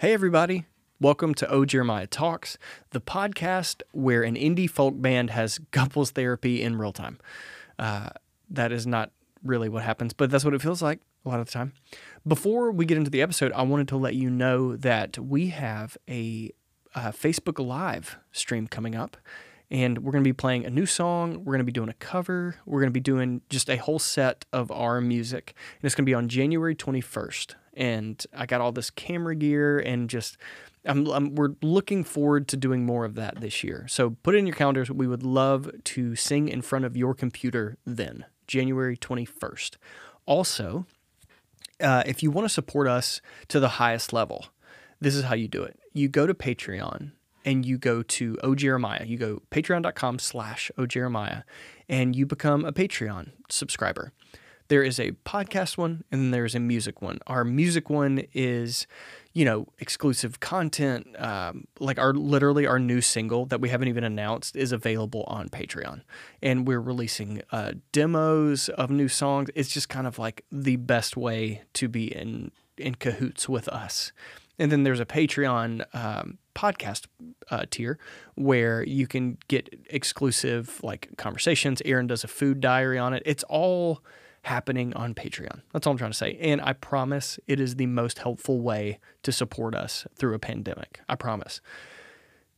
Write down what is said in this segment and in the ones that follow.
Hey, everybody. Welcome to O Jeremiah Talks, the podcast where an indie folk band has couples therapy in real time. Uh, that is not really what happens, but that's what it feels like a lot of the time. Before we get into the episode, I wanted to let you know that we have a uh, Facebook Live stream coming up. And we're going to be playing a new song. We're going to be doing a cover. We're going to be doing just a whole set of our music. And it's going to be on January 21st. And I got all this camera gear and just I'm, I'm, we're looking forward to doing more of that this year. So put it in your calendars. We would love to sing in front of your computer then, January 21st. Also, uh, if you want to support us to the highest level, this is how you do it. You go to Patreon and you go to O Jeremiah. You go patreon.com slash O Jeremiah and you become a Patreon subscriber. There is a podcast one and then there's a music one. Our music one is, you know, exclusive content. Um, like our literally our new single that we haven't even announced is available on Patreon, and we're releasing uh, demos of new songs. It's just kind of like the best way to be in in cahoots with us. And then there's a Patreon um, podcast uh, tier where you can get exclusive like conversations. Aaron does a food diary on it. It's all happening on Patreon. That's all I'm trying to say. And I promise it is the most helpful way to support us through a pandemic. I promise.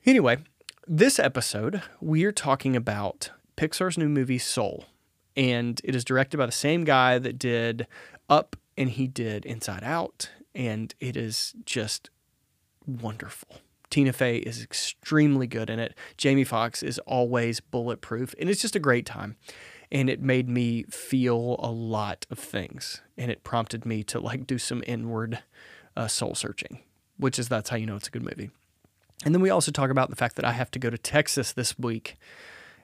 Anyway, this episode, we are talking about Pixar's new movie Soul. And it is directed by the same guy that did Up and he did Inside Out. And it is just wonderful. Tina Fey is extremely good in it. Jamie Foxx is always bulletproof. And it's just a great time and it made me feel a lot of things. And it prompted me to like do some inward uh, soul searching which is that's how you know it's a good movie. And then we also talk about the fact that i have to go to texas this week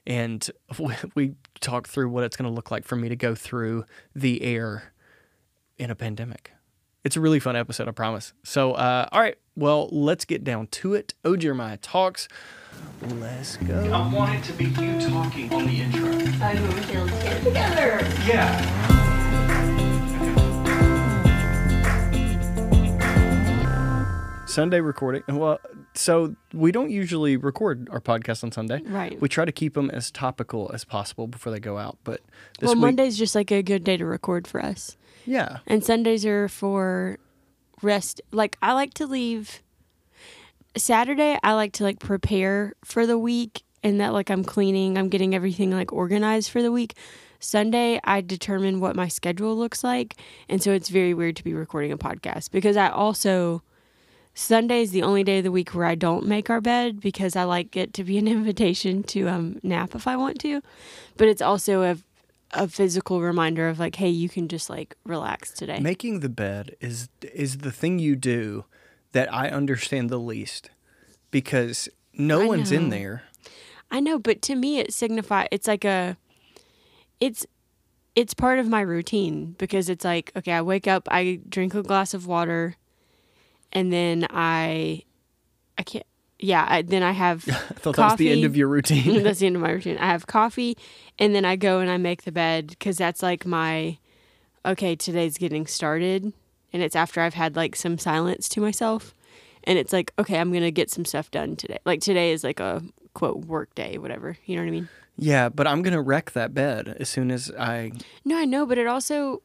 and we, talk through what it's going to look like for me to go through the air in a pandemic. It's a really fun episode i promise. So uh, all right well let's get down to it. Oh jeremiah talks Let's go. I want it to be you talking on the intro. Oh, you want to get together? Yeah. Sunday recording. Well, so we don't usually record our podcast on Sunday. Right. We try to keep them as topical as possible before they go out. But this well, week, Monday's just like a good day to record for us. yeah, And Sundays are for rest. Like I like to leave Saturday I like to like prepare for the week and that like I'm cleaning, I'm getting everything like organized for the week. Sunday I determine what my schedule looks like, and so it's very weird to be recording a podcast because I also Sunday is the only day of the week where I don't make our bed because I like it to be an invitation to um, nap if I want to, but it's also a a physical reminder of like, hey, you can just like relax today. making the bed is is the thing you do that I understand the least because no I one's in there. I know, but to me it signify it's like a it's it's part of my routine because it's like okay, I wake up, I drink a glass of water and then I I can't yeah, I, then I have I thought that was the end of your routine. that's the end of my routine. I have coffee and then I go and I make the bed cuz that's like my okay, today's getting started and it's after I've had like some silence to myself and it's like okay, I'm going to get some stuff done today. Like today is like a quote work day, whatever. You know what I mean? yeah, but I'm gonna wreck that bed as soon as I. No, I know, but it also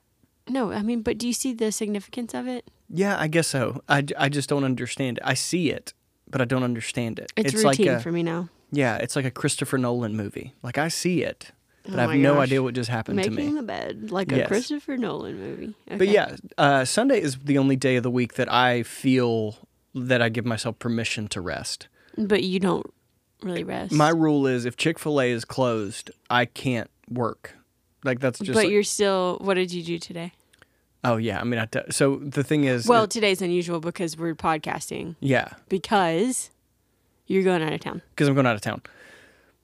no, I mean, but do you see the significance of it? Yeah, I guess so. I, I just don't understand it. I see it, but I don't understand it. It's, like routine a for me now. yeah, it's like a Christopher Nolan movie. Like I see it, but Oh I have no gosh. idea what just happened Making to me. Making the bed like Yes. a Christopher Nolan movie. But yeah, uh, Sunday is the only day of the week that I feel that I give myself permission to rest. but you don't really rest. My rule is if Chick Fil A is closed, I can't work. Like that's just. but like- you're still. What did you do today? oh yeah, I mean, I t- so the thing is, Well, today's unusual because we're podcasting yeah, because you're going out of town. because I'm going out of town.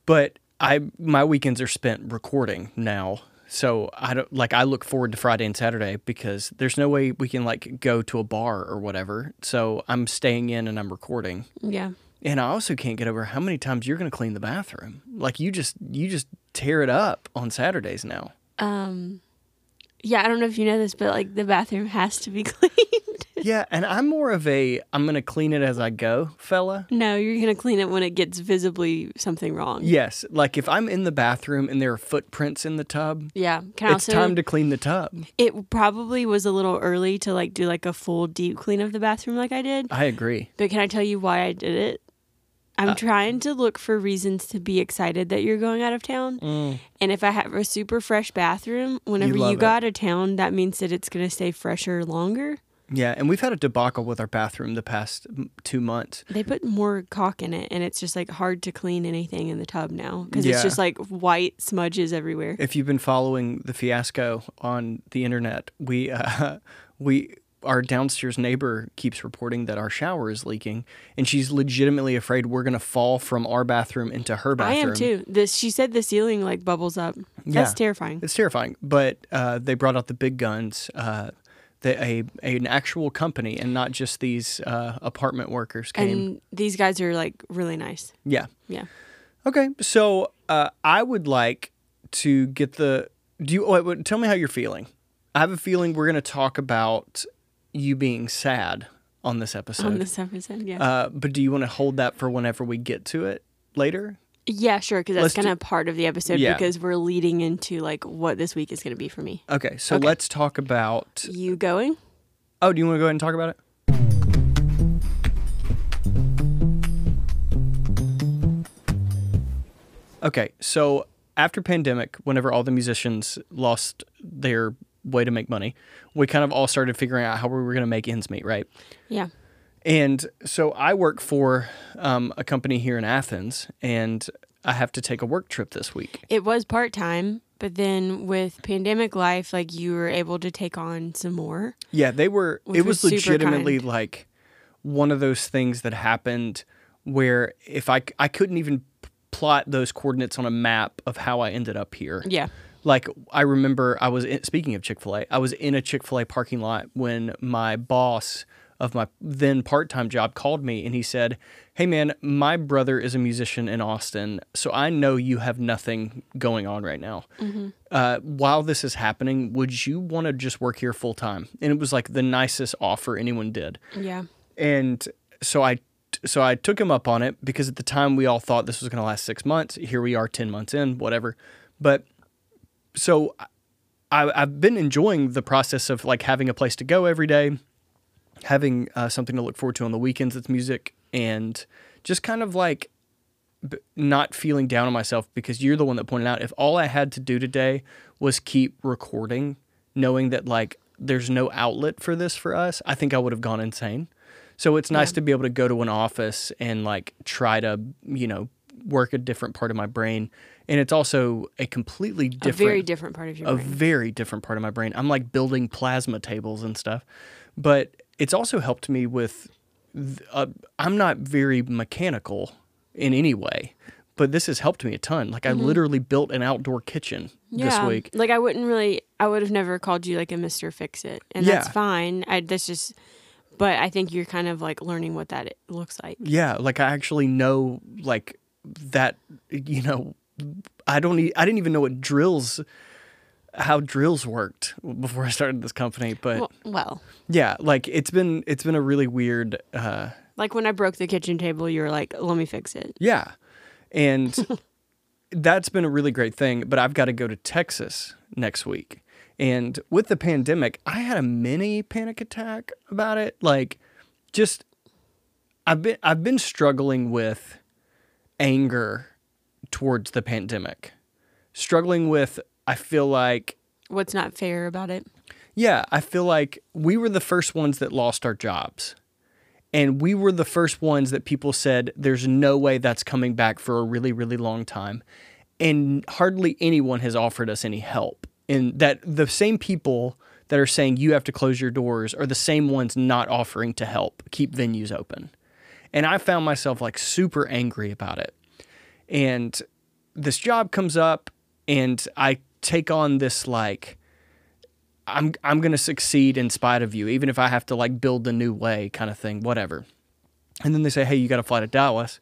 But I my weekends are spent recording now. So I don't like I look forward to Friday and Saturday because there's no way we can like go to a bar or whatever. So I'm staying in and I'm recording. Yeah. And I also can't get over how many times you're going to clean the bathroom. Like you just you just tear it up on Saturdays now. Um. Yeah, I don't know if you know this, but like the bathroom has to be cleaned. Yeah, and I'm more of a I'm gonna clean it as I go, fella. No, you're gonna clean it when it gets visibly something wrong. Yes, like if I'm in the bathroom and there are footprints in the tub, Yeah. Can it's also, time to clean the tub. It probably was a little early to like do like a full deep clean of the bathroom like I did. I agree. But can I tell you why I did it? Uh, I'm trying to look for reasons to be excited that you're going out of town. And if I have a super fresh bathroom, whenever you, Mm. love go it. out of town, that means that it's going to stay fresher longer. Yeah, and we've had a debacle with our bathroom the past two months. They put more caulk in it, and it's just like hard to clean anything in the tub now because Yeah. it's just like white smudges everywhere. If you've been following the fiasco on the internet, we uh, we our downstairs neighbor keeps reporting that our shower is leaking, and she's legitimately afraid we're gonna fall from our bathroom into her bathroom. I am too. This she said the ceiling like bubbles up. That's Yeah. terrifying. It's terrifying, but uh, they brought out the big guns. Uh, the, a, a an actual company and not just these uh, apartment workers came. And these guys are like really nice. yeah. Yeah. Okay. So uh, I would like to get the. Do you wait, wait, tell me how you're feeling? I have a feeling we're going to talk about you being sad on this episode. On this episode, yeah. uh, but do you want to hold that for whenever we get to it later? Yeah, sure, because that's kind of part of the episode Yeah. because we're leading into like what this week is going to be for me. Okay. So Okay. let's talk about. You going? Oh, do you want to go ahead and talk about it? Okay, so after pandemic, whenever all the musicians lost their way to make money, we kind of all started figuring out how we were going to make ends meet, right? Yeah. And so I work for um, a company here in Athens, and I have to take a work trip this week. It was part time, but then with pandemic life, like you were able to take on some more. Yeah, they were. It was, was legitimately like one of those things that happened where if I I couldn't even plot those coordinates on a map of how I ended up here. Yeah. Like I remember, I was in, speaking of Chick Fil A. I was in a Chick Fil A parking lot when my boss of my then part time job called me and he said, "Hey man, my brother is a musician in Austin, so I know you have nothing going on right now. Uh, while this is happening, would you want to just work here full time?" And it was like the nicest offer anyone did. Yeah. And so I so I took him up on it because at the time we all thought this was going to last 6 months. Here we are 10 months in, whatever. But so I I've been enjoying the process of like having a place to go every day, having uh, something to look forward to on the weekends that's music and just kind of like b- not feeling down on myself because you're the one that pointed out if all I had to do today was keep recording, knowing that like there's no outlet for this for us, I think I would have gone insane. So it's nice Yeah. to be able to go to an office and like try to, you know, work a different part of my brain. And it's also a completely different A very different part of your a brain. very different part of my brain. I'm like building plasma tables and stuff, but it's also helped me with. Uh, I'm not very mechanical in any way, but this has helped me a ton. Like I literally built an outdoor kitchen this Mm-hmm. week. Like I wouldn't really I would have never called you like a Mr. Fix It. And that's fine. I that's just but I think you're kind of like learning what that looks like. Yeah, like I actually know like that. You know, I don't. E- I didn't even know what drills, how drills worked before I started this company. But Well, well, yeah, like it's been it's been a really weird. uh like when I broke the kitchen table, you were like, "Let me fix it." Yeah. And that's been a really great thing. But I've got to go to Texas next week. And with the pandemic, I had a mini panic attack about it. Like just I've been I've been struggling with anger towards the pandemic. Struggling with I feel like What's not fair about it? yeah, I feel like we were the first ones that lost our jobs. And we were the first ones that people said, there's no way that's coming back for a really, really long time. And hardly anyone has offered us any help. And that the same people that are saying you have to close your doors are the same ones not offering to help keep venues open. And I found myself like super angry about it. And this job comes up, and I take on this like, I'm I'm gonna succeed in spite of you, even if I have to like build a new way, kind of thing, whatever. And then they say, hey, you got to fly to Dallas,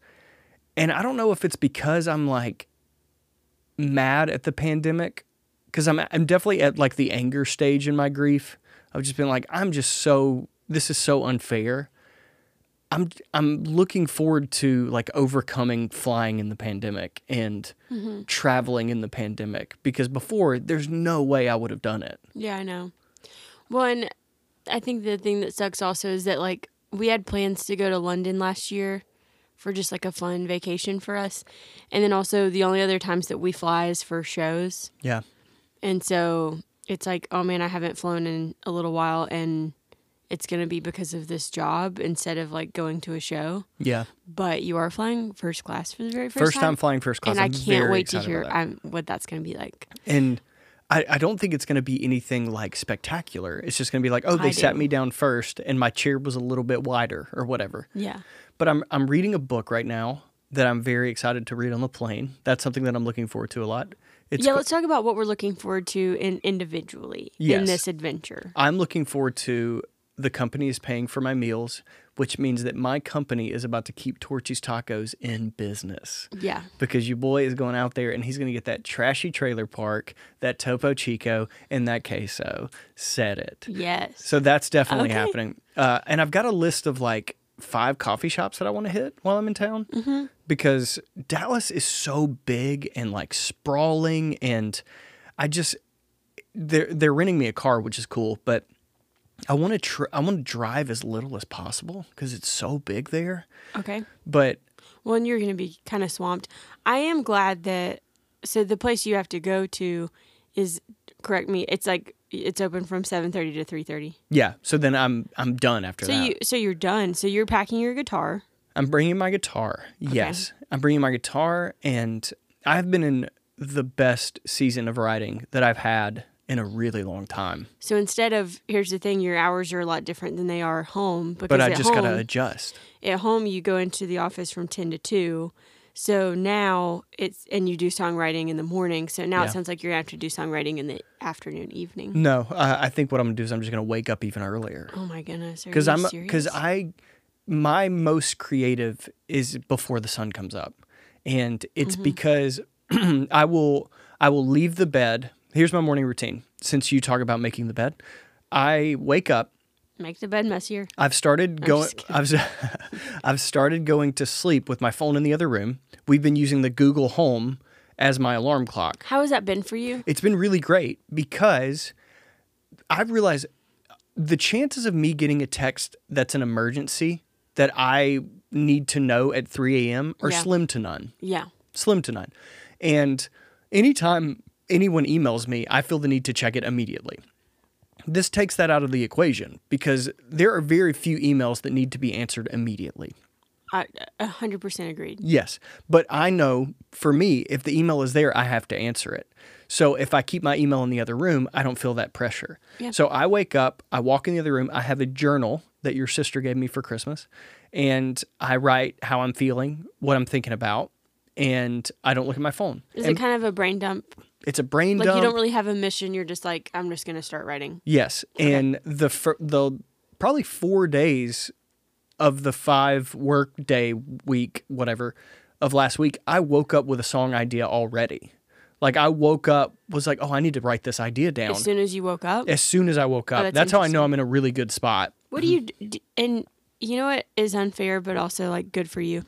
and I don't know if it's because I'm like mad at the pandemic, because I'm I'm definitely at like the anger stage in my grief. I've just been like, I'm just so this is so unfair. I'm I'm looking forward to like overcoming flying in the pandemic and mm-hmm. traveling in the pandemic because before there's no way I would have done it. Yeah, I know. Well, and I think the thing that sucks also is that like we had plans to go to London last year for just like a fun vacation for us. And then also the only other times that we fly is for shows. Yeah. And so it's like, oh man, I haven't flown in a little while and it's going to be because of this job instead of like going to a show. Yeah. But you are flying first class for the very first, First, time. flying first class. and I I'm can't wait to hear that. what that's going to be like. And I, I don't think it's going to be anything like spectacular. It's just going to be like, oh, they I sat do. me down first and my chair was a little bit wider or whatever. Yeah. But I'm I'm reading a book right now that I'm very excited to read on the plane. That's something that I'm looking forward to a lot. It's yeah, let's talk about what we're looking forward to in individually in this adventure. I'm looking forward to the company is paying for my meals, which means that my company is about to keep Torchy's Tacos in business. Yeah. Because your boy is going out there and he's going to get that trashy trailer park, that Topo Chico, and that queso. Said it. Yes. So that's definitely Okay. happening. Uh, and I've got a list of like five coffee shops that I want to hit while I'm in town Mm-hmm. because Dallas is so big and like sprawling, and I just they're they're renting me a car, which is cool, but I want to tr- I want to drive as little as possible because it's so big there. Okay. But Well, and you're going to be kind of swamped. I am glad that so the place you have to go to is correct me. It's like it's open from 7:30 to 3:30. yeah, so then I'm I'm done after So that. you so you're done. So you're packing your guitar. I'm bringing my guitar. Yes, I'm bringing my guitar, and I've been in the best season of writing that I've had in a really long time. So instead of here's the thing, your hours are a lot different than they are home because But I just home, gotta adjust. at home you go into the office from 10 to 2 so now it's and you do songwriting in the morning so now Yeah. it sounds like you're gonna have to do songwriting in the afternoon evening No, uh, I think what I'm gonna do is I'm just gonna wake up even earlier oh my goodness because because I'm because? I my most creative is before the sun comes up, and it's Mm-hmm. because I will I will leave the bed. Here's my morning routine. Since you talk about making the bed, I wake up. make the bed messier I've started going. I've I've started going to sleep with my phone in the other room. We've been using the Google Home as my alarm clock. how has that been for you It's been really great because I've realized the chances of me getting a text that's an emergency that I need to know at 3 a.m. are Yeah. slim to none. yeah Slim to none. And anytime anyone emails me, I feel the need to check it immediately. This takes that out of the equation because there are very few emails that need to be answered immediately. I a hundred percent agreed Yes, but I know for me, if the email is there, I have to answer it. So if I keep my email in the other room, I don't feel that pressure. Yeah. So I wake up, I walk in the other room, I have a journal that your sister gave me for Christmas, and I write how I'm feeling, what I'm thinking about, and I don't look at my phone. is And it kind of a brain dump it's a brain like dump. you don't really have a mission you're just like i'm just gonna start writing Yes, and the fir- the probably four days of the five work day week, whatever, of last week, I woke up with a song idea already. Like I woke up was like, oh, I need to write this idea down as soon as you woke up as soon as I woke oh, up. Oh, that's that's how I know. I'm in a really good spot. What do you d- and you know what is unfair but also like good for you?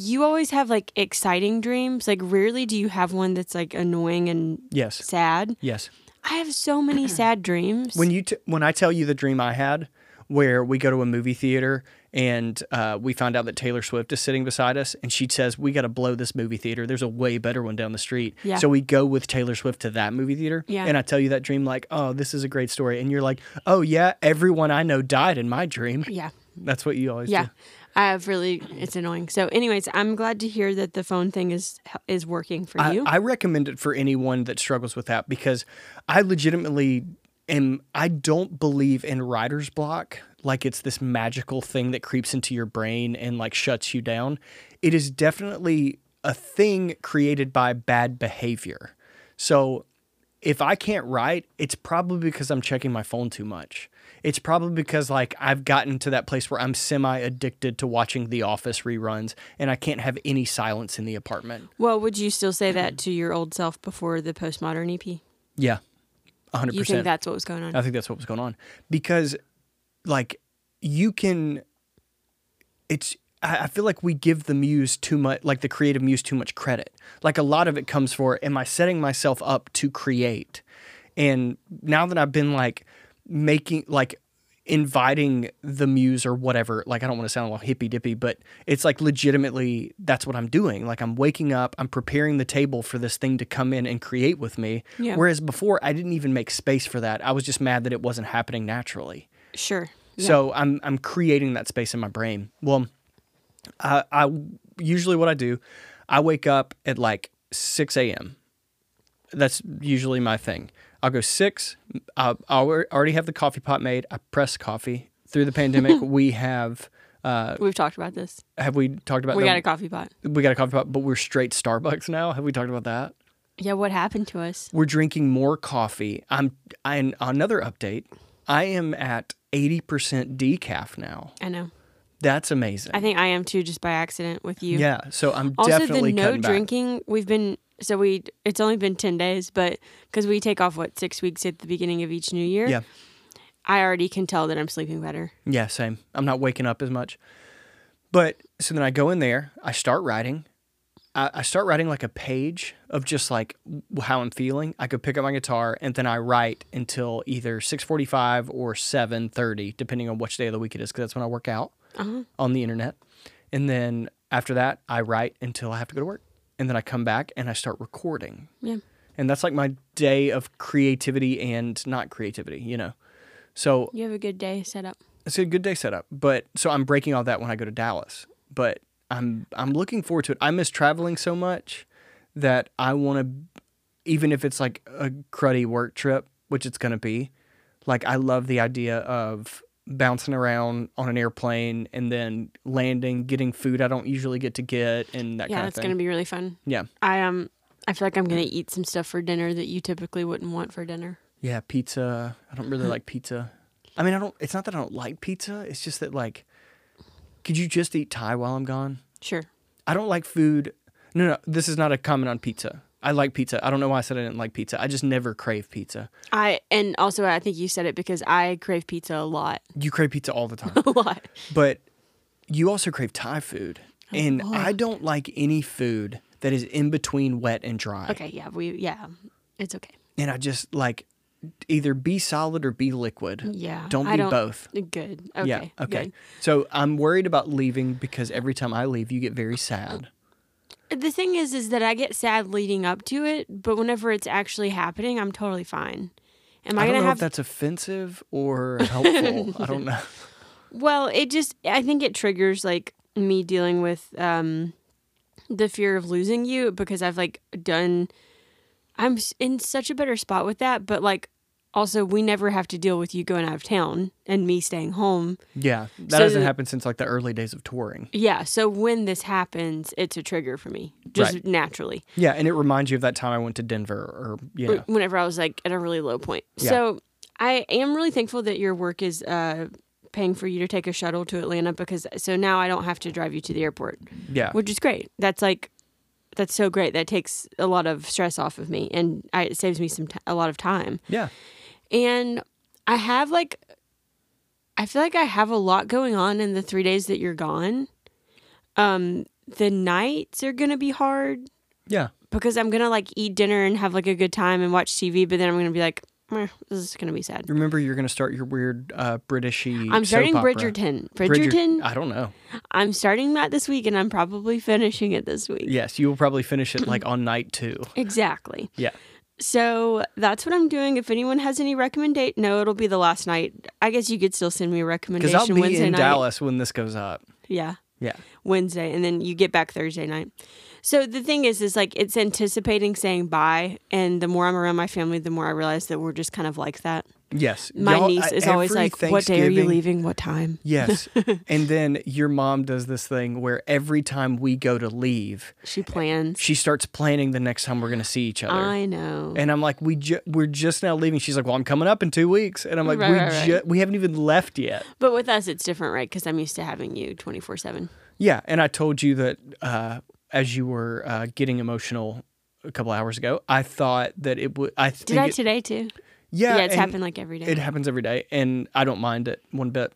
You always have like exciting dreams. Like rarely do you have one that's like annoying and Yes, sad. yes. I have so many sad dreams. When you t- when I tell you the dream I had, where we go to a movie theater and uh, we find out that Taylor Swift is sitting beside us, and she says we got to blow this movie theater. There's a way better one down the street. Yeah. So we go with Taylor Swift to that movie theater. Yeah. And I tell you that dream like, oh, this is a great story, and you're like, oh yeah, everyone I know died in my dream. yeah. That's what you always Yeah. do. I have really it's annoying. So anyways, I'm glad to hear that the phone thing is is working for I, you. I recommend it for anyone that struggles with that because I legitimately am. I don't believe in writer's block like it's this magical thing that creeps into your brain and like shuts you down. It is definitely a thing created by bad behavior. So if I can't write, it's probably because I'm checking my phone too much. It's probably because like I've gotten to that place where I'm semi addicted to watching The Office reruns and I can't have any silence in the apartment. well, would you still say that to your old self before the postmodern EP? Yeah. 100%. You think that's what was going on? I think that's what was going on because like you can it's I I feel like we give the muse too much like the creative muse too much credit. Like a lot of it comes for am I setting myself up to create? And now that I've been like making like inviting the muse or whatever, like I don't want to sound all hippy dippy, but it's like legitimately that's what I'm doing. Like I'm waking up, I'm preparing the table for this thing to come in and create with me. Yeah. Whereas before I didn't even make space for that. I was just mad that it wasn't happening naturally. Sure. Yeah. So I'm I'm creating that space in my brain. Well, I, I usually what I do, I wake up at like 6 a.m. That's usually my thing. I'll go six. I already have the coffee pot made. I press coffee. Through the pandemic, we have. Uh, We've talked about this. have we talked about? We got a coffee pot. we got a coffee pot, but we're straight Starbucks now. Have we talked about that? Yeah, what happened to us? We're drinking more coffee. I'm. And another update. I am at 80% decaf now. I know. That's amazing. I think I am too, just by accident with you. Yeah, so I'm Also, definitely the no cutting back. drinking. We've been so we. It's only been ten days, but because we take off what six weeks at the beginning of each new year. Yeah, I already can tell that I'm sleeping better. yeah, same. I'm not waking up as much. But so then I go in there, I start writing. I, I start writing like a page of just like how I'm feeling. I could pick up my guitar and then I write until either 6:45 or 7:30, depending on which day of the week it is, because that's when I work out Uh-huh. on the internet. And then after that, I write until I have to go to work, and then I come back and I start recording. Yeah. and that's like my day of creativity and not creativity, you know. So You have a good day set up. it's a good day set up, But so I'm breaking all that when I go to Dallas. But I'm I'm looking forward to it. I miss traveling so much that I want to, even if it's like a cruddy work trip, which it's gonna be. Like I love the idea of bouncing around on an airplane and then landing, getting food I don't usually get to get, and that yeah, kind of thing. Yeah, it's gonna be really fun. yeah, I um, I feel like I'm gonna eat some stuff for dinner that you typically wouldn't want for dinner. Yeah, pizza. I don't really like pizza. I mean, I don't. It's not that I don't like pizza. It's just that like, could you just eat Thai while I'm gone? Sure. I don't like food. No, no. This is not a comment on pizza. I like pizza. I don't know why I said I didn't like pizza. I just never crave pizza. I and also I think you said it because I crave pizza a lot, You crave pizza all the time, a lot. but you also crave Thai food, and I don't like any food that is in between wet and dry. Okay, yeah, we yeah, it's okay. And I just like either be solid or be liquid. Yeah, Don't be both. Good. Okay. yeah. Okay. good. So I'm worried about leaving because every time I leave, you get very sad. The thing is, is that I get sad leading up to it, but whenever it's actually happening, I'm totally fine. Am I, I, don't gonna know have? if that's offensive or helpful. I don't know. Well, it just I think it triggers like me dealing with um the fear of losing you because I've like done I'm in such a better spot with that, but like also we never have to deal with you going out of town and me staying home. Yeah, that So hasn't happened since like the early days of touring. Yeah, so when this happens, it's a trigger for me just Right. naturally. Yeah, and it reminds you of that time I went to Denver, or you know, whenever I was like at a really low point. Yeah. So I am really thankful that your work is uh, paying for you to take a shuttle to Atlanta because so now I don't have to drive you to the airport, yeah, which is great. That's like that's so great. That takes a lot of stress off of me and I, it saves me some t- a lot of time. yeah, And I have like I feel like I have a lot going on in the 3 days that you're gone. Um the nights are going to be hard yeah. because I'm gonna like eat dinner and have like a good time and watch TV, but then I'm gonna be like, "Meh, this is gonna be sad. Remember, you're gonna start your weird uh, Britishy. I'm starting soap opera. Bridgerton. Bridger- Bridgerton. I don't know. I'm starting that this week, and I'm probably finishing it this week. Yes, you will probably finish it like on night two. Exactly. Yeah. So that's what I'm doing. If anyone has any recommendation, no, it'll be the last night. I guess you could still send me a recommendation. Because I'll be Wednesday in night. Dallas when this goes up. Yeah. Yeah. Wednesday and then you get back Thursday night. So the thing is is like it's anticipating saying bye and the more I'm around my family the more I realize that we're just kind of like that. Yes. My Y'all- niece uh, is always like, "What day are you leaving? What time?" Yes. and then your mom does this thing where every time we go to leave, She plans. she starts planning the next time we're going to see each other. I know. and I'm like, we ju- we're just now leaving. She's like, well, I'm coming up in two weeks, and I'm like, Right, we right, right. we haven't even left yet. but with us, it's different, right? Because I'm used to having you 24 seven. Yeah, and I told you that uh, as you were uh, getting emotional a couple hours ago, I thought that it would. I think Did I it- today too? yeah, Yeah, it's happened like every day. It happens every day, and I don't mind it one bit.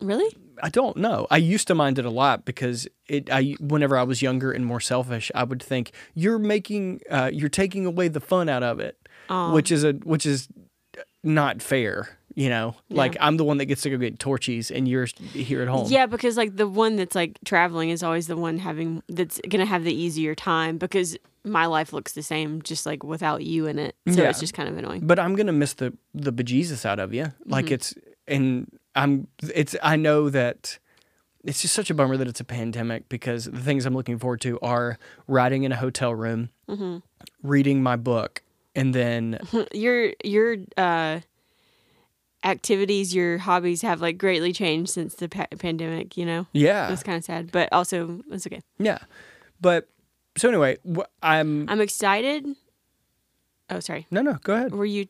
Really? I don't know. I used to mind it a lot because it. I whenever I was younger and more selfish, I would think you're making, uh, you're taking away the fun out of it, which is a which is not fair. You know, like I'm the one that gets to go get Torchy's, and you're here at home. Yeah, because like the one that's like traveling is always the one having that's gonna have the easier time because my life looks the same just like without you in it. So Yeah. it's just kind of annoying. but I'm gonna miss the the bejesus out of you. Like it's and I'm it's I know that it's just such a bummer that it's a pandemic because the things I'm looking forward to are riding in a hotel room, reading my book, and then your your uh activities, your hobbies have like greatly changed since the pa- pandemic, you know? yeah, It's kind of sad, but also it's okay. yeah. But so anyway, wh- I'm I'm excited. Oh, sorry. no no go ahead. Were you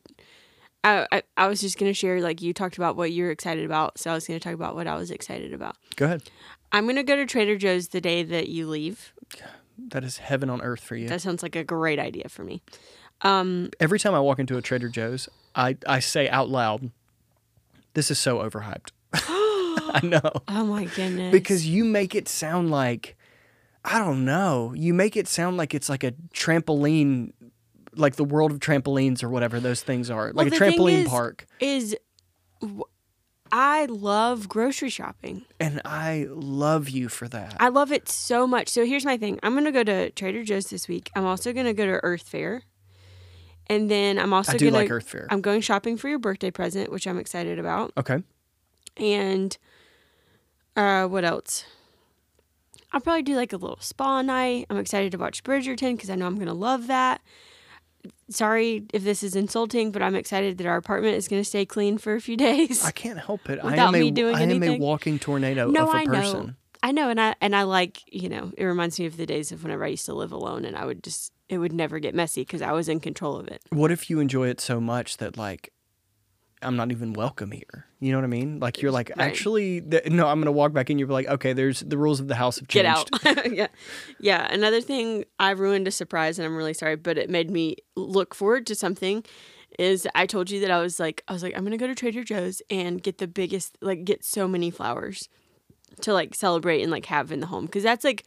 I, I, I was just going to share like you talked about what you're excited about, so I was going to talk about what I was excited about. Go ahead. I'm going to go to Trader Joe's the day that you leave. That is heaven on earth for you. That sounds like a great idea for me. Every time I walk into a Trader Joe's, I I say out loud, "This is so overhyped." I know. Oh my goodness. because you make it sound like I don't know. You make it sound like it's like a trampoline, like the world of trampolines or whatever those things are, Well, like a the thing trampoline is- park. is I love grocery shopping. And I love you for that. I love it so much. So here's my thing. I'm gonna go to Trader Joe's this week. I'm also gonna go to Earth Fare, and then I'm also I do gonna like Earth Fare. I'm going shopping for your birthday present, which I'm excited about. okay. And uh, what else? I'll probably do like a little spa night. I'm excited to watch Bridgerton because I know I'm gonna love that. Sorry if this is insulting, but I'm excited that our apartment is gonna stay clean for a few days. I can't help it. I Without am a, me doing I am a walking tornado no, of a I person. know. I know, and I and I like you know. It reminds me of the days of whenever I used to live alone, and I would just it would never get messy because I was in control of it. What if you enjoy it so much that like I'm not even welcome here? You know what I mean? Like you're like Right. actually th- no, I'm gonna walk back in. You're like okay, there's the rules of the house have Get out. yeah, yeah. Another thing I ruined a surprise, and I'm really sorry, but it made me look forward to something. Is I told you that I was like I was like I'm gonna go to Trader Joe's and get the biggest like get so many flowers to like celebrate and like have in the home because that's like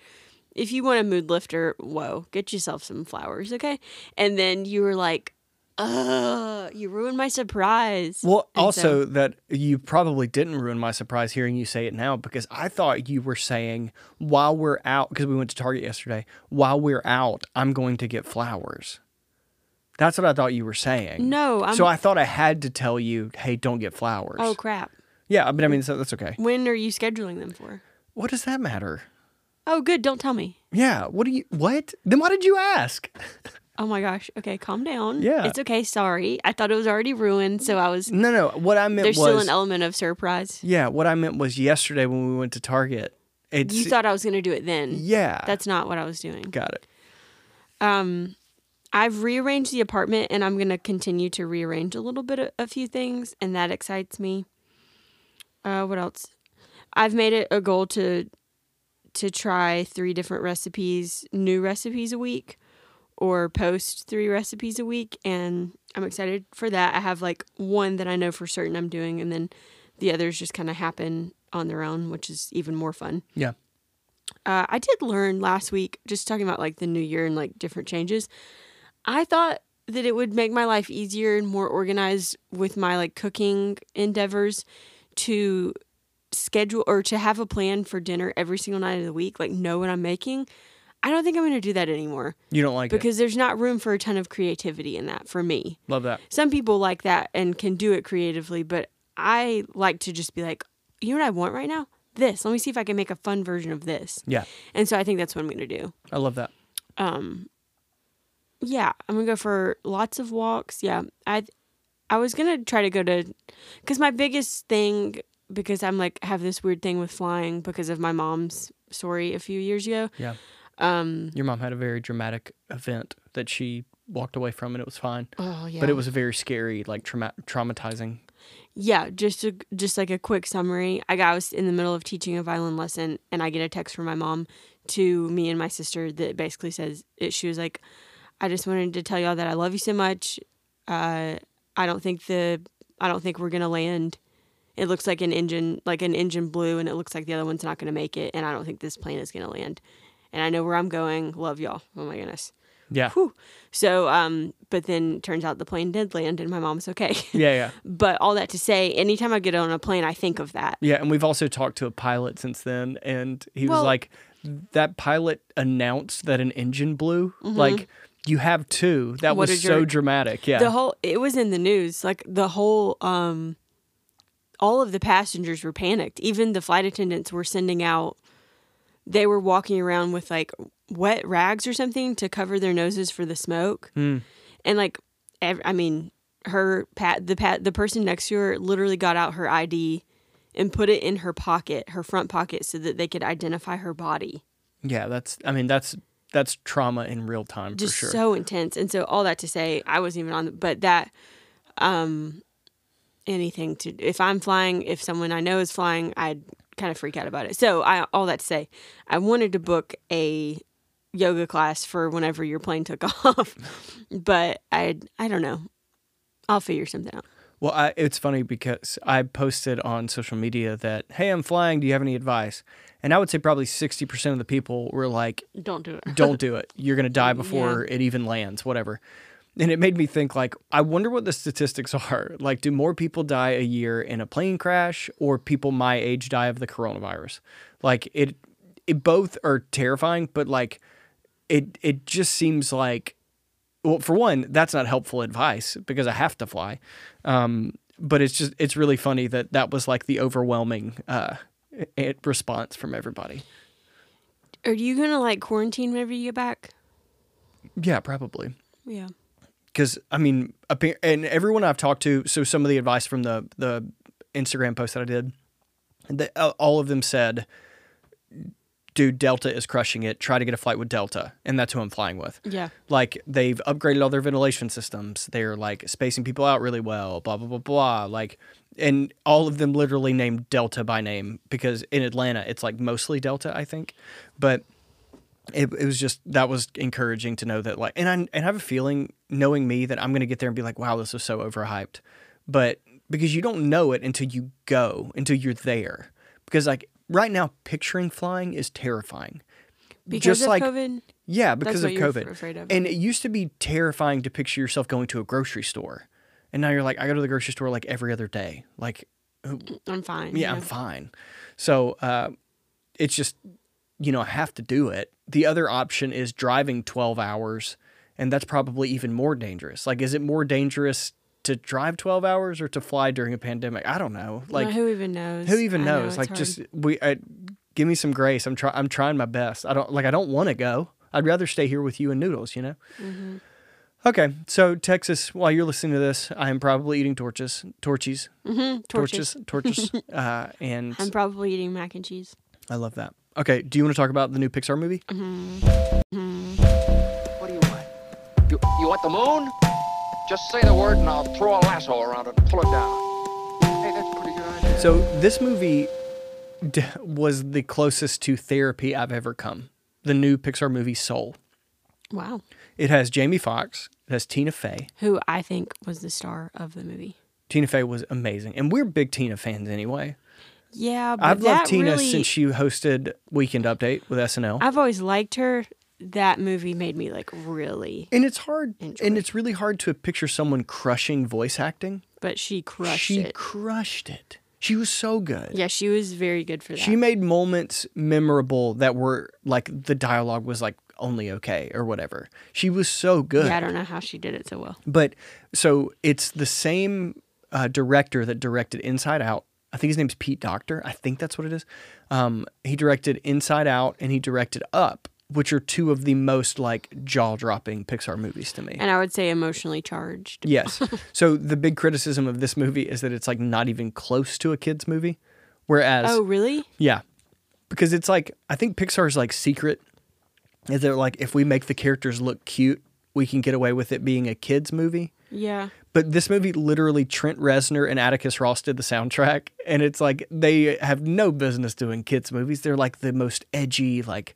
if you want a mood lifter, whoa, get yourself some flowers, okay? And then you were like, "Ugh, you ruined my surprise." Well, And also so- that you probably didn't ruin my surprise hearing you say it now because I thought you were saying while we're out because we went to Target yesterday. While we're out, I'm going to get flowers. That's what I thought you were saying. No, I'm. so I thought I had to tell you, hey, don't get flowers. oh crap! Yeah, but I mean so that's okay. When are you scheduling them for? What does that matter? Oh, good. Don't tell me. Yeah. What do you? What? Then why did you ask? Oh my gosh. Okay, calm down. Yeah. It's okay. Sorry. I thought it was already ruined, so I was. No, no. What I meant There's was still an element of surprise. yeah. What I meant was yesterday when we went to Target. It's You thought I was going to do it then. yeah. That's not what I was doing. got it. Um, I've rearranged the apartment, and I'm going to continue to rearrange a little bit of a few things, and that excites me. Uh, what else? I've made it a goal to to try three different recipes, new recipes a week, or post three recipes a week, and I'm excited for that. I have like one that I know for certain I'm doing, and then the others just kind of happen on their own, which is even more fun. Yeah. Uh, I did learn last week, just talking about like the new year and like different changes. I thought that it would make my life easier and more organized with my like cooking endeavors to schedule or to have a plan for dinner every single night of the week, like know what I'm making. I don't think I'm going to do that anymore You don't like it. because there's not room for a ton of creativity in that for me. Love that. Some people like that and can do it creatively, but I like to just be like, you know what I want right now? This. Let me see if I can make a fun version of this. Yeah. And so I think that's what I'm going to do. I love that. Um, yeah, I'm gonna go for lots of walks. Yeah, I, I was gonna try to go to, because my biggest thing, because I'm like have this weird thing with flying because of my mom's story a few years ago. Yeah. Um. Your mom had a very dramatic event that she walked away from and it was fine. Oh yeah. But it was a very scary, like trauma- traumatizing. Yeah, just a, just like a quick summary. I got I was in the middle of teaching a violin lesson, and I get a text from my mom to me and my sister that basically says it, she was like, "I just wanted to tell y'all that I love you so much. Uh, I don't think the I don't think we're gonna land it looks like an engine, like an engine blew, and it looks like the other one's not going to make it, and I don't think this plane is going to land. And I know where I'm going. Love y'all. Oh my goodness. Yeah. Whew. So, um, but then turns out the plane did land, and my mom's okay. Yeah, yeah. but all that to say, anytime I get on a plane, I think of that. Yeah, and we've also talked to a pilot since then, and he was like, "That pilot announced that an engine blew. Like, you have two. That. What was so dramatic. Yeah, The whole it was in the news. Like the whole um all of the passengers were panicked. Even the flight attendants were sending out they were walking around with like wet rags or something to cover their noses for the smoke. Mm. And like ev- I mean her pat the pat the person next to her literally got out her ID and put it in her pocket, her front pocket so that they could identify her body. yeah. That's. I mean, that's that's trauma in real time just for sure. so intense. And so all that to say, I wasn't even on, the, but that, um, anything to if I'm flying, if someone I know is flying, I'd kind of freak out about it. So I all that to say, I wanted to book a yoga class for whenever your plane took off, but I I don't know. I'll figure something out. Well, I, it's funny because I posted on social media that, "Hey, I'm flying. Do you have any advice?" And I would say probably sixty percent of the people were like, Don't do it. don't do it. You're going to die before it even lands, whatever. And it made me think like I wonder what the statistics are. Like do more people die a year in a plane crash or people my age die of the coronavirus? Like it it both are terrifying, but like it it just seems like well, for one, that's not helpful advice because I have to fly. Um, but it's just it's really funny that that was like the overwhelming uh, response from everybody. Are you gonna like quarantine whenever you get back? Yeah, probably. Yeah. because I mean, and everyone I've talked to, so some of the advice from the the Instagram post that I did, all of them said, "Dude, Delta is crushing it. Try to get a flight with Delta," and that's who I'm flying with. Yeah. Like they've upgraded all their ventilation systems. They're like spacing people out really well. Blah blah blah blah. Like, and all of them literally named Delta by name because in Atlanta it's like mostly Delta, I think, but it, it was just that was encouraging to know that like and I and I have a feeling knowing me that I'm gonna get there and be like wow this was so overhyped, but because you don't know it until you go until you're there because like right now picturing flying is terrifying Because Just of like- COVID. yeah because of COVID of. and it used to be terrifying to picture yourself going to a grocery store and now you're like I go to the grocery store like every other day like I'm fine. yeah, I'm fine. So uh, it's just, you know, I have to do it. The other option is driving 12 hours, and that's probably even more dangerous. Like, is it more dangerous to drive 12 hours or to fly during a pandemic? I don't know. Like, Like who even knows? who even I know, knows? it's like, hard. just we I, give me some grace. I'm trying. I'm trying my best. I don't like. I don't want to go. I'd rather stay here with you and Noodles. You know. Mm-hmm. Okay, so Texas. While you're listening to this, I am probably eating torches, torches, Mhm, torches. torches, torches, uh, and I'm probably eating mac and cheese. I love that. Okay, do you want to talk about the new Pixar movie? hmm What do you want? You, you want the moon? Just say the word and I'll throw a lasso around it and pull it down. Hey, that's a pretty good idea. So this movie d- was the closest to therapy I've ever come. The new Pixar movie Soul. Wow. It has Jamie Foxx. It has Tina Fey. Who I think was the star of the movie. Tina Fey was amazing, and we're big Tina fans anyway. Yeah, but I've that loved Tina really, since she hosted Weekend Update with SNL. I've always liked her. That movie made me like really, and it's hard, Enjoy. and it's really hard to picture someone crushing voice acting. but she crushed it. she it. crushed it. She was so good. yeah, she was very good for that. She made moments memorable that were like the dialogue was like only okay or whatever. She was so good. yeah, I don't know how she did it so well. But so it's the same uh, director that directed Inside Out. I think his name's Pete Docter. I think that's what it is. Um, he directed Inside Out and he directed Up, which are two of the most like jaw dropping Pixar movies to me. And I would say emotionally charged. Yes. so the big criticism of this movie is that it's like not even close to a kids movie. Whereas Oh, really? yeah. Because it's like I think Pixar's like secret is that like if we make the characters look cute, we can get away with it being a kids movie. Yeah. But this movie literally Trent Reznor and Atticus Ross did the soundtrack and it's like they have no business doing kids movies. They're like the most edgy like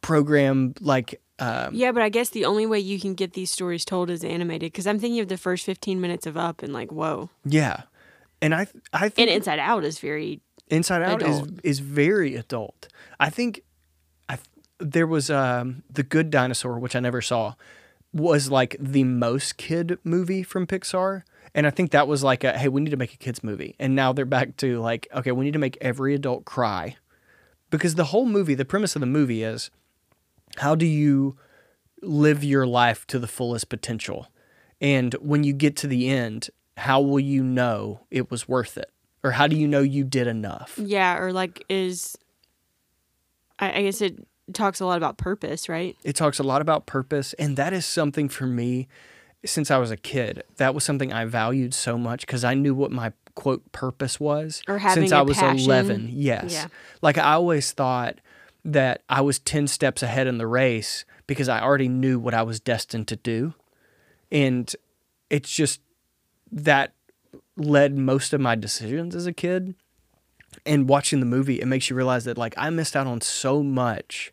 program like um Yeah, but I guess the only way you can get these stories told is animated because I'm thinking of the first 15 minutes of Up and like, whoa. yeah. and I I And think Inside Out is very Inside Out is adult. is very adult. I think I there was um, the Good Dinosaur, which I never saw, was like the most kid movie from Pixar, and I think that was like a hey, we need to make a kids movie, and now they're back to like okay, we need to make every adult cry, because the whole movie, the premise of the movie is how do you live your life to the fullest potential, and when you get to the end, how will you know it was worth it? Or how do you know you did enough? yeah, or like is I, I guess it talks a lot about purpose, right? It talks a lot about purpose, and that is something for me since I was a kid. That was something I valued so much because I knew what my quote purpose was Or having since I was passion. 11. Yes. Yeah. Like I always thought that I was 10 steps ahead in the race because I already knew what I was destined to do. And it's just that led most of my decisions as a kid. And watching the movie, it makes you realize that like I missed out on so much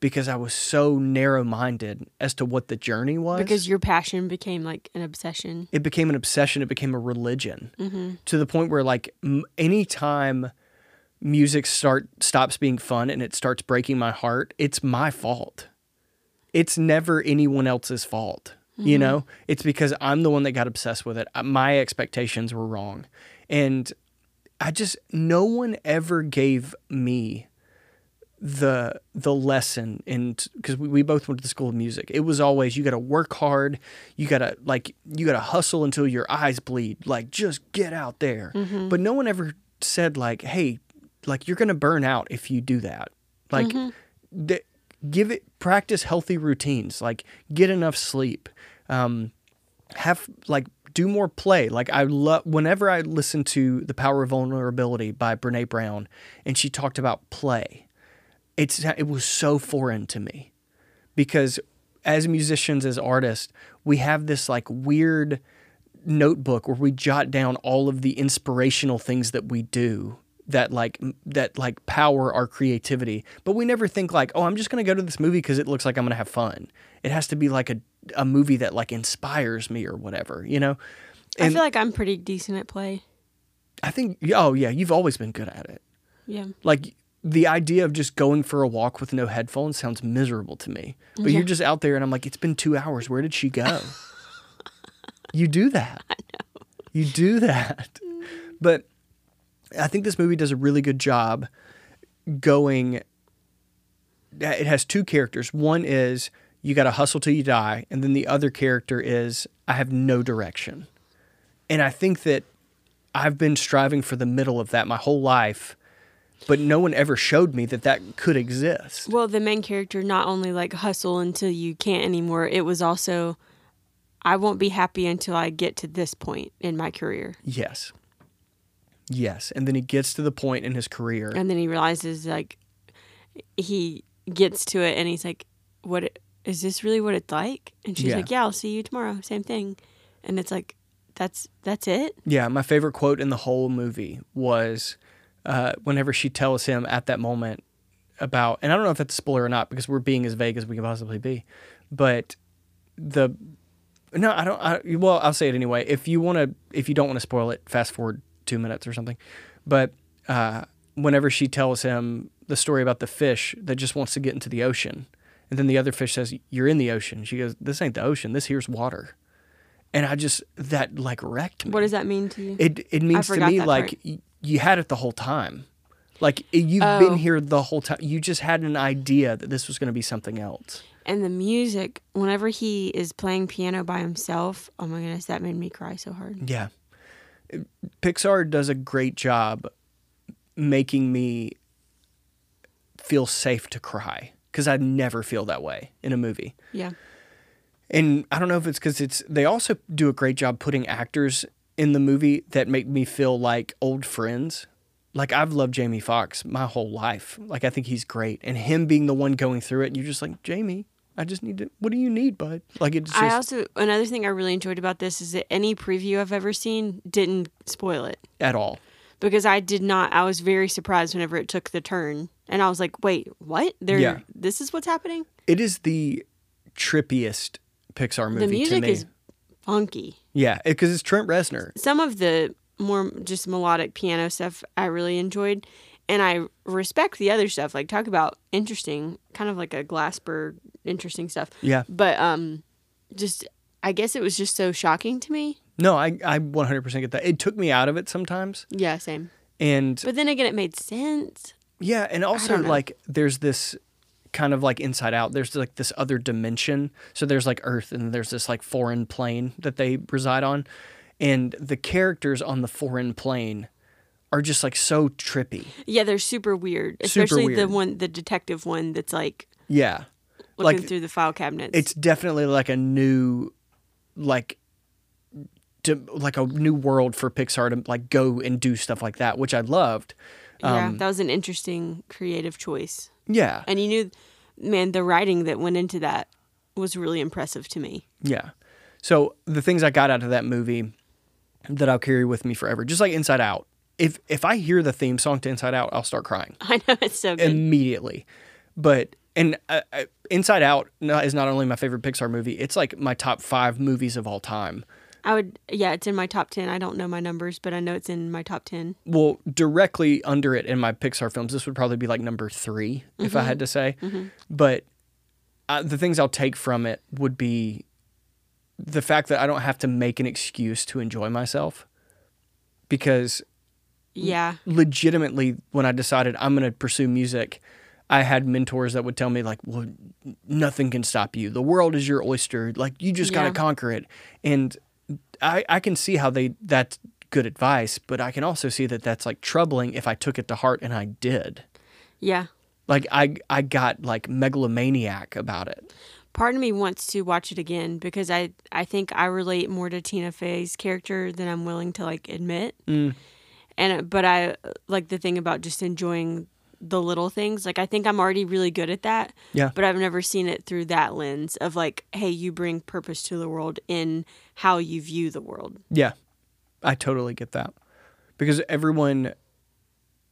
because I was so narrow minded as to what the journey was. Because your passion became like an obsession. it became an obsession, it became a religion Mm-hmm. to the point where like m- anytime music start stops being fun and it starts breaking my heart, it's my fault. It's never anyone else's fault. You Mm-hmm. know, it's because I'm the one that got obsessed with it. My expectations were wrong. And I just no one ever gave me the the lesson and because we, we both went to the school of music it was always you got to work hard you got to like you got to hustle until your eyes bleed like just get out there but no one ever said like hey like you're gonna burn out if you do that like th- give it practice healthy routines like get enough sleep um have like do more play. Like I love whenever I listen to The Power of Vulnerability by Brene Brown and she talked about play. It's it was so foreign to me because as musicians as artists, we have this like weird notebook where we jot down all of the inspirational things that we do that like that like power our creativity but we never think like oh i'm just going to go to this movie because it looks like i'm going to have fun it has to be like a, a movie that like inspires me or whatever you know I feel like I'm pretty decent at play. i think oh yeah you've always been good at it Yeah. like the idea of just going for a walk with no headphones sounds miserable to me. But you're just out there and i'm like it's been two hours. Where did she go? You do that. I know. you do that. But i think this movie does a really good job going it has two characters. One is you got to hustle till you die and then the other character is i have no direction. And i think that i've been striving for the middle of that my whole life but no one ever showed me that that could exist Well, the main character not only like hustle until you can't anymore, it was also I won't be happy until I get to this point in my career. yes yes and then he gets to the point in his career And then he realizes like he gets to it and he's like, what is this really what it's like? And she's Yeah. like, Yeah, I'll see you tomorrow. Same thing. And it's like, that's that's it. Yeah, my favorite quote in the whole movie was uh, whenever she tells him at that moment about, and I don't know if that's a spoiler or not because we're being as vague as we can possibly be, but the no, I don't. I, well, I'll say it anyway. If you want to, if you don't want to spoil it, fast forward two minutes or something. But uh, whenever she tells him the story about the fish that just wants to get into the ocean, and then the other fish says, "You're in the ocean." She goes, "This ain't the ocean. This here's water." And I just that like wrecked me. What does that mean to you? It it means to me like part. You had it the whole time. Like you've Oh. been here the whole time. You just had an idea that this was going to be something else. and the music, whenever he is playing piano by himself, oh my goodness, that made me cry so hard. Yeah. Pixar does a great job making me feel safe to cry cuz I never feel that way in a movie. Yeah. And I don't know if it's cuz it's they also do a great job putting actors in the movie that make me feel like old friends. Like I've loved Jamie Foxx my whole life. Like I think he's great and him being the one going through it and you're just like, "Jamie, I just need to what do you need, bud?" Like it's just I also another thing I really enjoyed about this is that any preview I've ever seen didn't spoil it at all. because I did not. I was very surprised whenever it took the turn, and I was like, "Wait, what? There, Yeah. this is what's happening." It is the trippiest Pixar movie the music to me. is funky. yeah, because it's Trent Reznor. Some of the more just melodic piano stuff I really enjoyed. And I respect the other stuff. Like talk about interesting, kind of like a Glassberg interesting stuff. Yeah. But um just I guess it was just so shocking to me. No, I I 100% get that. It took me out of it sometimes, Yeah, same. and But then again it made sense. Yeah, and also like there's this kind of like inside out. There's like this other dimension. So there's like Earth and there's this like foreign plane that they reside on. And the characters on the foreign plane are just like so trippy. Yeah, they're super weird. Super Especially the one the detective one that's like Yeah. looking Like through the file cabinets. it's definitely like a new like to, like a new world for Pixar to like go and do stuff like that, which I loved. yeah, um, that was an interesting creative choice. Yeah. And you knew man, the writing that went into that was really impressive to me. Yeah. So the things I got out of that movie that I'll carry with me forever, just like Inside Out. If if I hear the theme song to Inside Out, I'll start crying I know it's so good. immediately. But and uh, uh, Inside Out is not only my favorite Pixar movie; it's like my top five movies of all time. I would yeah, it's in my top 10. I don't know my numbers, but I know it's in my top 10. Well, directly under it in my Pixar films, this would probably be like number three if I had to say. But uh, the things I'll take from it would be the fact that I don't have to make an excuse to enjoy myself because Yeah. legitimately when I decided I'm going to pursue music, I had mentors that would tell me like, "Well, nothing can stop you. The world is your oyster. Like you just got to conquer it." And I I can see how they that's good advice, but I can also see that that's like troubling if I took it to heart and I did. Yeah. Like I I got like megalomaniac about it. Part of me wants to watch it again because I I think I relate more to Tina Fey's character than I'm willing to like admit. Mm. And but I like the thing about just enjoying the little things. Like I think I'm already really good at that. Yeah. But I've never seen it through that lens of like, hey, you bring purpose to the world in how you view the world. Yeah, I totally get that because everyone,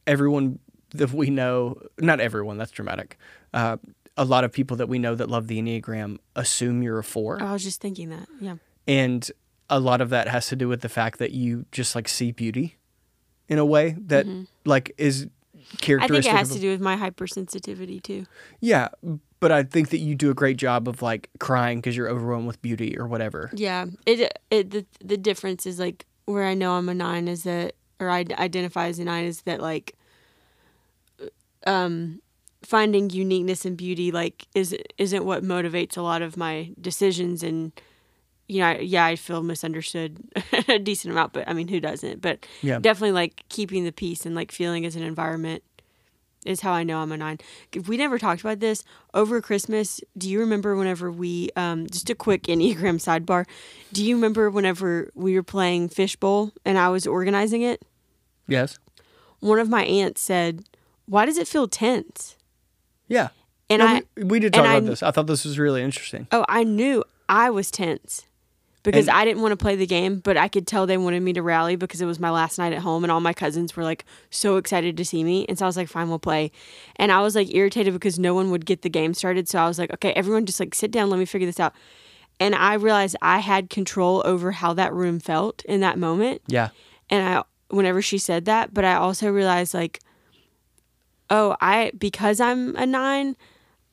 everyone that we know, not everyone, that's dramatic. Uh, a lot of people that we know that love the Enneagram assume you're a four, I was just thinking that. Yeah. and a lot of that has to do with the fact that you just like see beauty in a way that like is Mm-hmm. I think it has of- to do with my hypersensitivity too. yeah, but I think that you do a great job of like crying because you're overwhelmed with beauty or whatever. Yeah, it it the the difference is like where I know I'm a nine is that or I identify as a nine is that like um finding uniqueness and beauty like is isn't what motivates a lot of my decisions and you know I- yeah I feel misunderstood a decent amount but I mean who doesn't but Yeah. definitely like keeping the peace and like feeling as an environment is how I know I'm a nine. We never talked about this over Christmas. Do you remember whenever we um just a quick Enneagram sidebar? Do you remember whenever we were playing fishbowl and I was organizing it? Yes. One of my aunts said, "Why does it feel tense?" Yeah. And No, I we, we did talk I- about this. I thought this was really interesting. oh, I knew I was tense. Because And- I didn't want to play the game, but I could tell they wanted me to rally because it was my last night at home and all my cousins were like so excited to see me. And so I was like, fine, we'll play. And I was like irritated because no one would get the game started. So I was like, okay, everyone just like sit down, let me figure this out. And I realized I had control over how that room felt in that moment. Yeah. And I whenever she said that, but I also realized like oh, I because I'm a 9,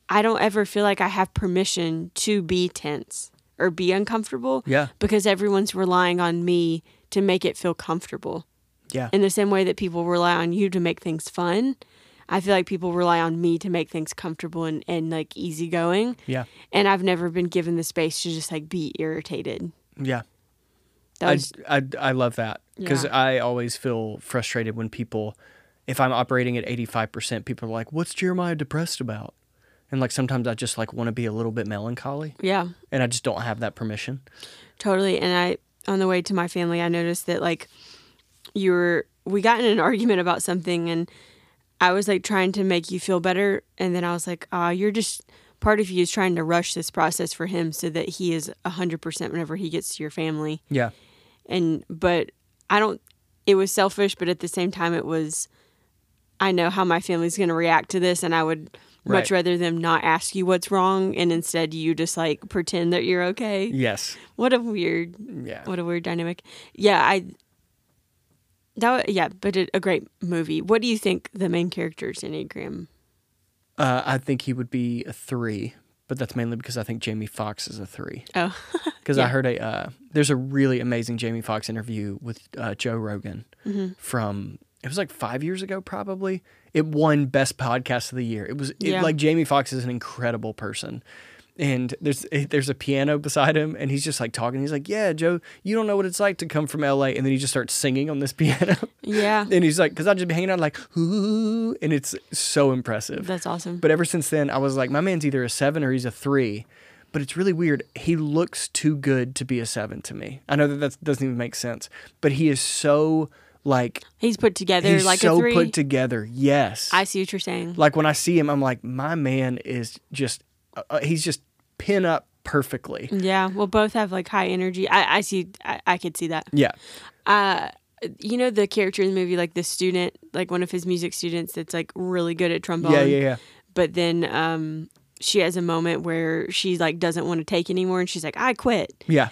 I don't ever feel like I have permission to be tense or be uncomfortable Yeah. because everyone's relying on me to make it feel comfortable. Yeah. In the same way that people rely on you to make things fun, I feel like people rely on me to make things comfortable and, and like easygoing. Yeah. And I've never been given the space to just like be irritated. Yeah. That I, I, I love that because Yeah. I always feel frustrated when people, if I'm operating at 85%, people are like, what's Jeremiah depressed about? And like sometimes I just like want to be a little bit melancholy yeah. and I just don't have that permission. Totally. And I, on the way to my family, I noticed that like you were, we got in an argument about something and I was like trying to make you feel better. And then I was like, ah, you're just, part of you is trying to rush this process for him so that he is 100% whenever he gets to your family. Yeah. And, but I don't, it was selfish, but at the same time, it was, I know how my family's going to react to this. And I would much rather them not ask you what's wrong and instead you just like pretend that you're okay. Yes. What a weird Yeah. what a weird dynamic. Yeah, I That yeah, but it, a great movie. What do you think the main character's enneagram? Uh, I think he would be a three, but that's mainly because I think Jamie Foxx is a three. Oh, Because I heard a uh, there's a really amazing Jamie Foxx interview with uh, Joe Rogan Mm-hmm. from it was like five years ago probably. It won best podcast of the year. It was it, Yeah. like Jamie Foxx is an incredible person. And there's eh, there's a piano beside him, and he's just like talking. He's like, "Yeah, Joe, you don't know what it's like to come from L.A." And then he just starts singing on this piano, yeah, and he's like, "Cause I just be hanging out like, ooh," and it's so impressive. that's awesome. But ever since then, I was like, my man's either a seven or he's a three. But it's really weird. He looks too good to be a seven to me. I know that that doesn't even make sense, but he is so like He's put together he's like so a three. put together. Yes, I see what you're saying. like when I see him, I'm like, my man is just uh, uh, he's just pin up perfectly. yeah, we'll both have like high energy. I, I see. I, I could see that. Yeah, Uh, you know the character in the movie, like the student, like one of his music students that's like really good at trombone. yeah, yeah, yeah. But then um, she has a moment where she like doesn't want to take anymore, and she's like, "I quit." Yeah,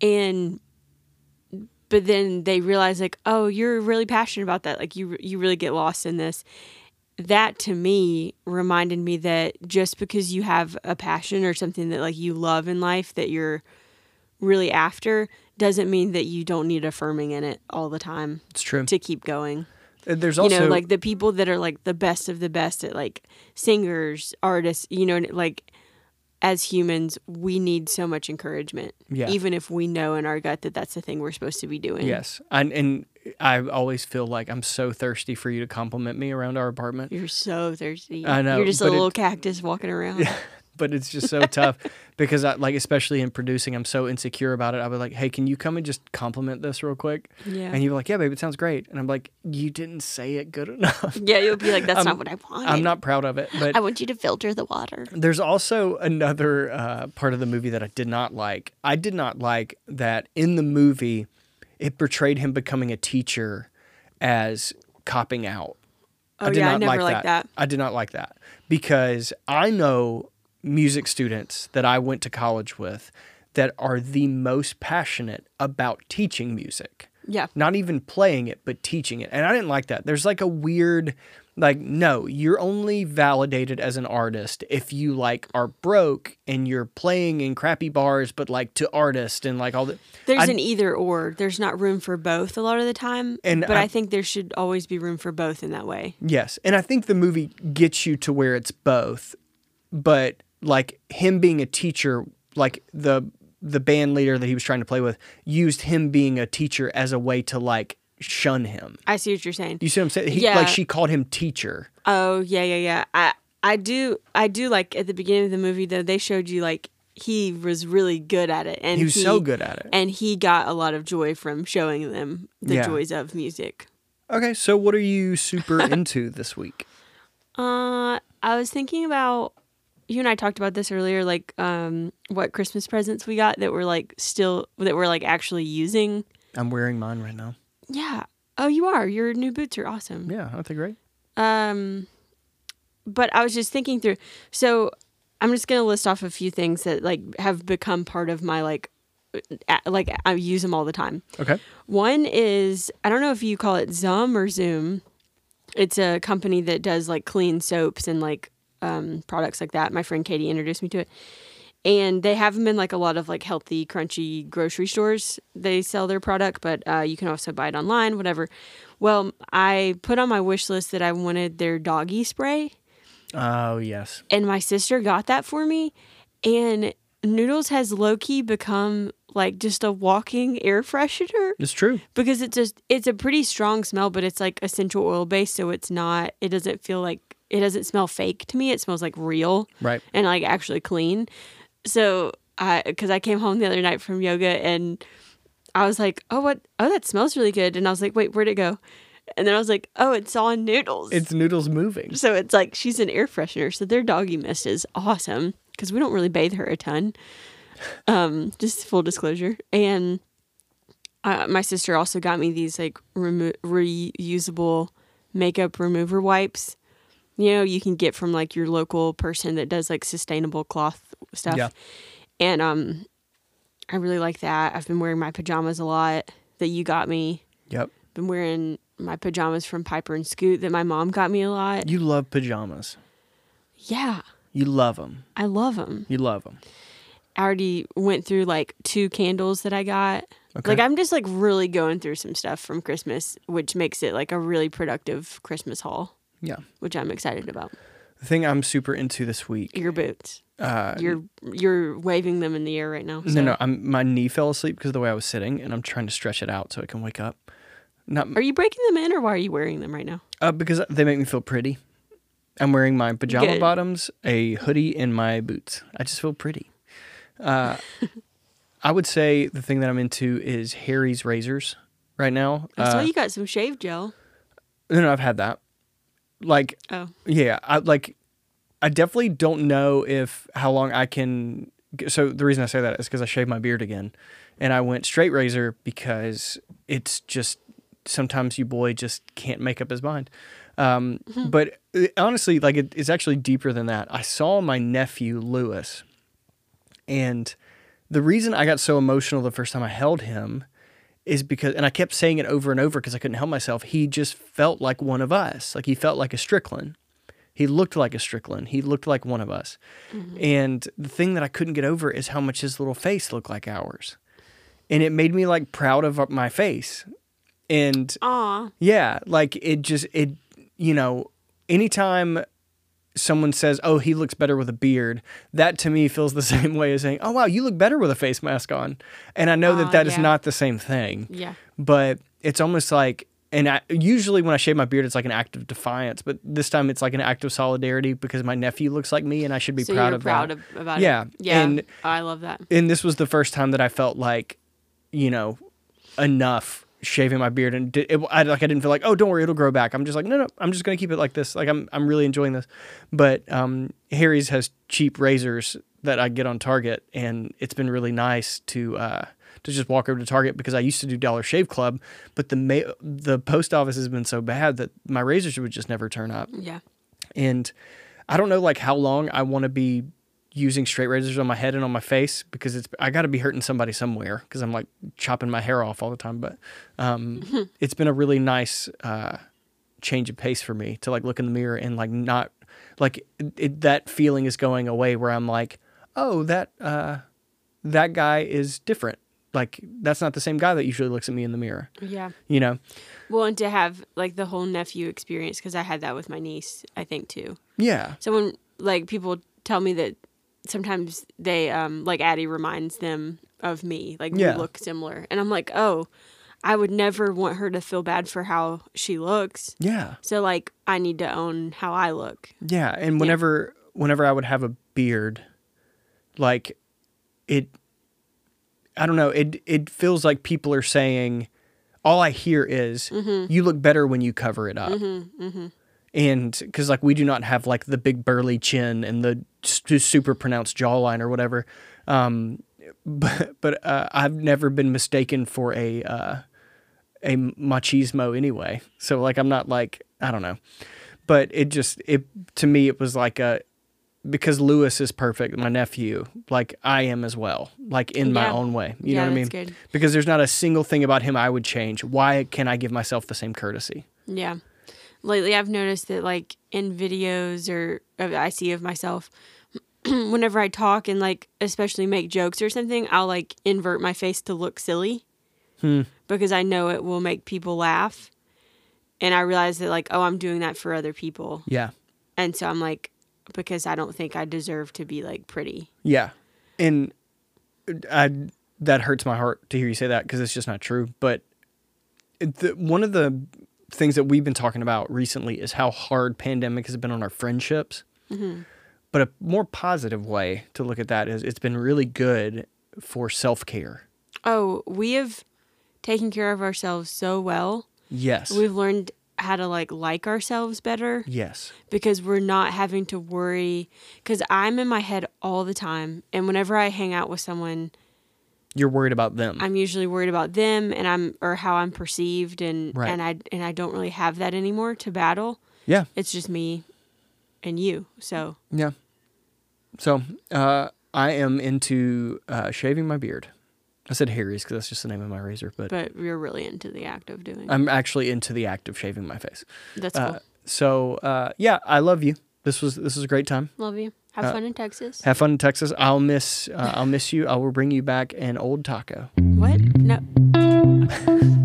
and but then they realize like oh you're really passionate about that. Like you you really get lost in this. That to me reminded me that just because you have a passion or something that like you love in life that you're really after doesn't mean that you don't need affirming in it all the time it's true. to keep going. Uh, There's you also know like the people that are like the best of the best at like singers artists you know like as humans we need so much encouragement Yeah. even if we know in our gut that that's the thing we're supposed to be doing yes, and and I always feel like I'm so thirsty for you to compliment me around our apartment. you're so thirsty I know, you're just a but it- little cactus walking around but it's just so tough because I like especially in producing I'm so insecure about it. I was like, "Hey, can you come and just compliment this real quick?" Yeah. And you're like, "Yeah, babe, it sounds great." And I'm like, "You didn't say it good enough." yeah you'll be like that's I'm- not what i want I'm not proud of it, but i want you to filter the water there's also another uh, part of the movie that I did not like. I did not like that in the movie it portrayed him becoming a teacher as copping out. Oh, yeah, I never liked that. I did not like that because I know music students that I went to college with that are the most passionate about teaching music. yeah Not even playing it, but teaching it. And I didn't like that. There's like a weird like no, you're only validated as an artist if you like are broke and you're playing in crappy bars but like to artists and like all the there's I- an either or there's not room for both a lot of the time And but I- I think there should always be room for both in that way Yes, and I think the movie gets you to where it's both, but like him being a teacher, like the the band leader that he was trying to play with used him being a teacher as a way to like shun him. i see what you're saying You see what I'm saying? He, Yeah. Like she called him teacher. Oh yeah, yeah, yeah. I I do I do like at the beginning of the movie though they showed you like he was really good at it and He was so good at it. and he got a lot of joy from showing them the Yeah. joys of music. Okay, so what are you super into this week? Uh, I was thinking about you and I talked about this earlier, like um, what Christmas presents we got that we're like still that we're like actually using. I'm wearing mine right now. Yeah. Oh, you are. Your new boots are awesome. Yeah, aren't they great? Um, but I was just thinking through. So I'm just gonna list off a few things that like have become part of my like, like I use them all the time. Okay. One is I don't know if you call it Zum or Zoom. It's a company that does like clean soaps and like um, products like that. My friend Katie introduced me to it, and they have them in like a lot of like healthy, crunchy grocery stores. They sell their product, but uh, you can also buy it online, whatever. Well, I put on my wish list that I wanted their doggy spray, Oh yes. and my sister got that for me, and Noodles has low key become like just a walking air freshener It's true. because it's just it's a pretty strong smell but it's like essential oil based so it's not it doesn't feel like it doesn't smell fake to me it smells like real Right. and like actually clean so i because i came home the other night from yoga and i was like oh what oh that smells really good and i was like wait where'd it go and then i was like oh it's on noodles It's noodles moving. so it's like she's an air freshener. So their doggy mist is awesome because we don't really bathe her a ton. Um, just full disclosure. And uh, my sister also got me these like remo- reusable makeup remover wipes. You know, you can get from like your local person that does like sustainable cloth stuff. Yeah. And um, I really like that. I've been wearing my pajamas a lot that you got me Yep. Been wearing my pajamas from Piper and Scoot that my mom got me a lot. You love pajamas. Yeah, You love them. I love them. You love them. I already went through like two candles that I got. Okay. Like I'm just like really going through some stuff from Christmas, which makes it like a really productive Christmas haul, Yeah. which I'm excited about. The thing I'm super into this week. Your boots. Uh, You're you're waving them in the air right now. no, so- no. I'm my knee fell asleep because of the way I was sitting, and I'm trying to stretch it out so it can wake up. Not Are you breaking them in or why are you wearing them right now? uh, because they make me feel pretty. I'm wearing my pajama Good. bottoms, a hoodie, and my boots. I just feel pretty. Uh, I would say the thing that I'm into is Harry's razors right now. I saw Uh, you got some shave gel. no, no, I've had that. Like Oh, Yeah, I like. I definitely don't know if how long I can. So the reason I say that is because I shaved my beard again, and I went straight razor because it's just sometimes you boy just can't make up his mind. Um, But uh, honestly, like it, it's actually deeper than that. I saw my nephew Lewis, and the reason I got so emotional the first time I held him is because, and I kept saying it over and over because I couldn't help myself. He just felt like one of us. Like he felt like a Strickland. He looked like a Strickland. He looked like one of us. Mm-hmm. And the thing that I couldn't get over is how much his little face looked like ours. And it made me like proud of my face. And aw, yeah, like it just it you know, anytime someone says, "Oh, he looks better with a beard," that to me feels the same way as saying, "Oh, wow, you look better with a face mask on." And I know that Ah, that is yeah. not the same thing, yeah, but it's almost like and I, usually when I shave my beard, it's like an act of defiance. But this time, it's like an act of solidarity because my nephew looks like me, and I should be so proud you're of proud that. of, about Yeah, it. Yeah, and- I love that. and this was the first time that I felt like, you know, enough shaving my beard and di- it, I like I didn't feel like oh don't worry it'll grow back. I'm just like no no I'm just gonna keep it like this. Like I'm I'm really enjoying this. But um, Harry's has cheap razors that I get on Target, and it's been really nice to. Uh, to just walk over to Target because I used to do Dollar Shave Club, but the ma- the post office has been so bad that my razors would just never turn up Yeah, and I don't know like how long I want to be using straight razors on my head and on my face because it's I got to be hurting somebody somewhere because I'm like chopping my hair off all the time. But um, it's been a really nice uh, change of pace for me to like look in the mirror and like not like it, it, that feeling is going away where I'm like, oh that uh, that guy is different. Like that's not the same guy that usually looks at me in the mirror. yeah. You know? Well, and to have like the whole nephew experience because I had that with my niece. I think too. Yeah. So when like people tell me that sometimes they um like Addie reminds them of me, like Yeah. we look similar, and I'm like, oh, I would never want her to feel bad for how she looks. Yeah. So like I need to own how I look. Yeah, and whenever whenever I would have a beard, like it I don't know, it it feels like people are saying all I hear is mm-hmm. you look better when you cover it up. Mm-hmm, mm-hmm. And cuz like we do not have like the big burly chin and the super pronounced jawline or whatever. Um but but uh, I've never been mistaken for a uh a machismo anyway. So like I'm not like I don't know. But it just it to me it was like a because Lewis is perfect, my nephew, like I am as well, like in my own way. You Yeah, know what I mean? good. Because there's not a single thing about him I would change. Why can I give myself the same courtesy? Yeah. Lately, I've noticed that, like, in videos or uh, I see of myself, whenever I talk and, like, especially make jokes or something, I'll, like, invert my face to look silly because I know it will make people laugh. And I realize that, like, oh, I'm doing that for other people. Yeah. And so I'm like, because I don't think I deserve to be, like, pretty. Yeah. And I that hurts my heart to hear you say that because it's just not true. But the, one of the things that we've been talking about recently is how hard pandemic has been on our friendships. Mm-hmm. But a more positive way to look at that is it's been really good for self care. Oh, we have taken care of ourselves so well. Yes. We've learned how to, like, like ourselves better. yes. because we're not having to worry because i'm in my head all the time and whenever i hang out with someone You're worried about them. i'm usually worried about them and i'm or how i'm perceived and Right. and i and i don't really have that anymore to battle yeah. it's just me and you so Yeah. So uh, I am into uh, shaving my beard. I said Harry's because that's just the name of my razor, but, But you're really into the act of doing. I'm actually into the act of shaving my face. That's cool. Uh, so uh, yeah, I love you. This was this was a great time. Love you. Have uh, fun in Texas. Have fun in Texas. I'll miss uh, I'll miss you. I will bring you back an old taco. what? No.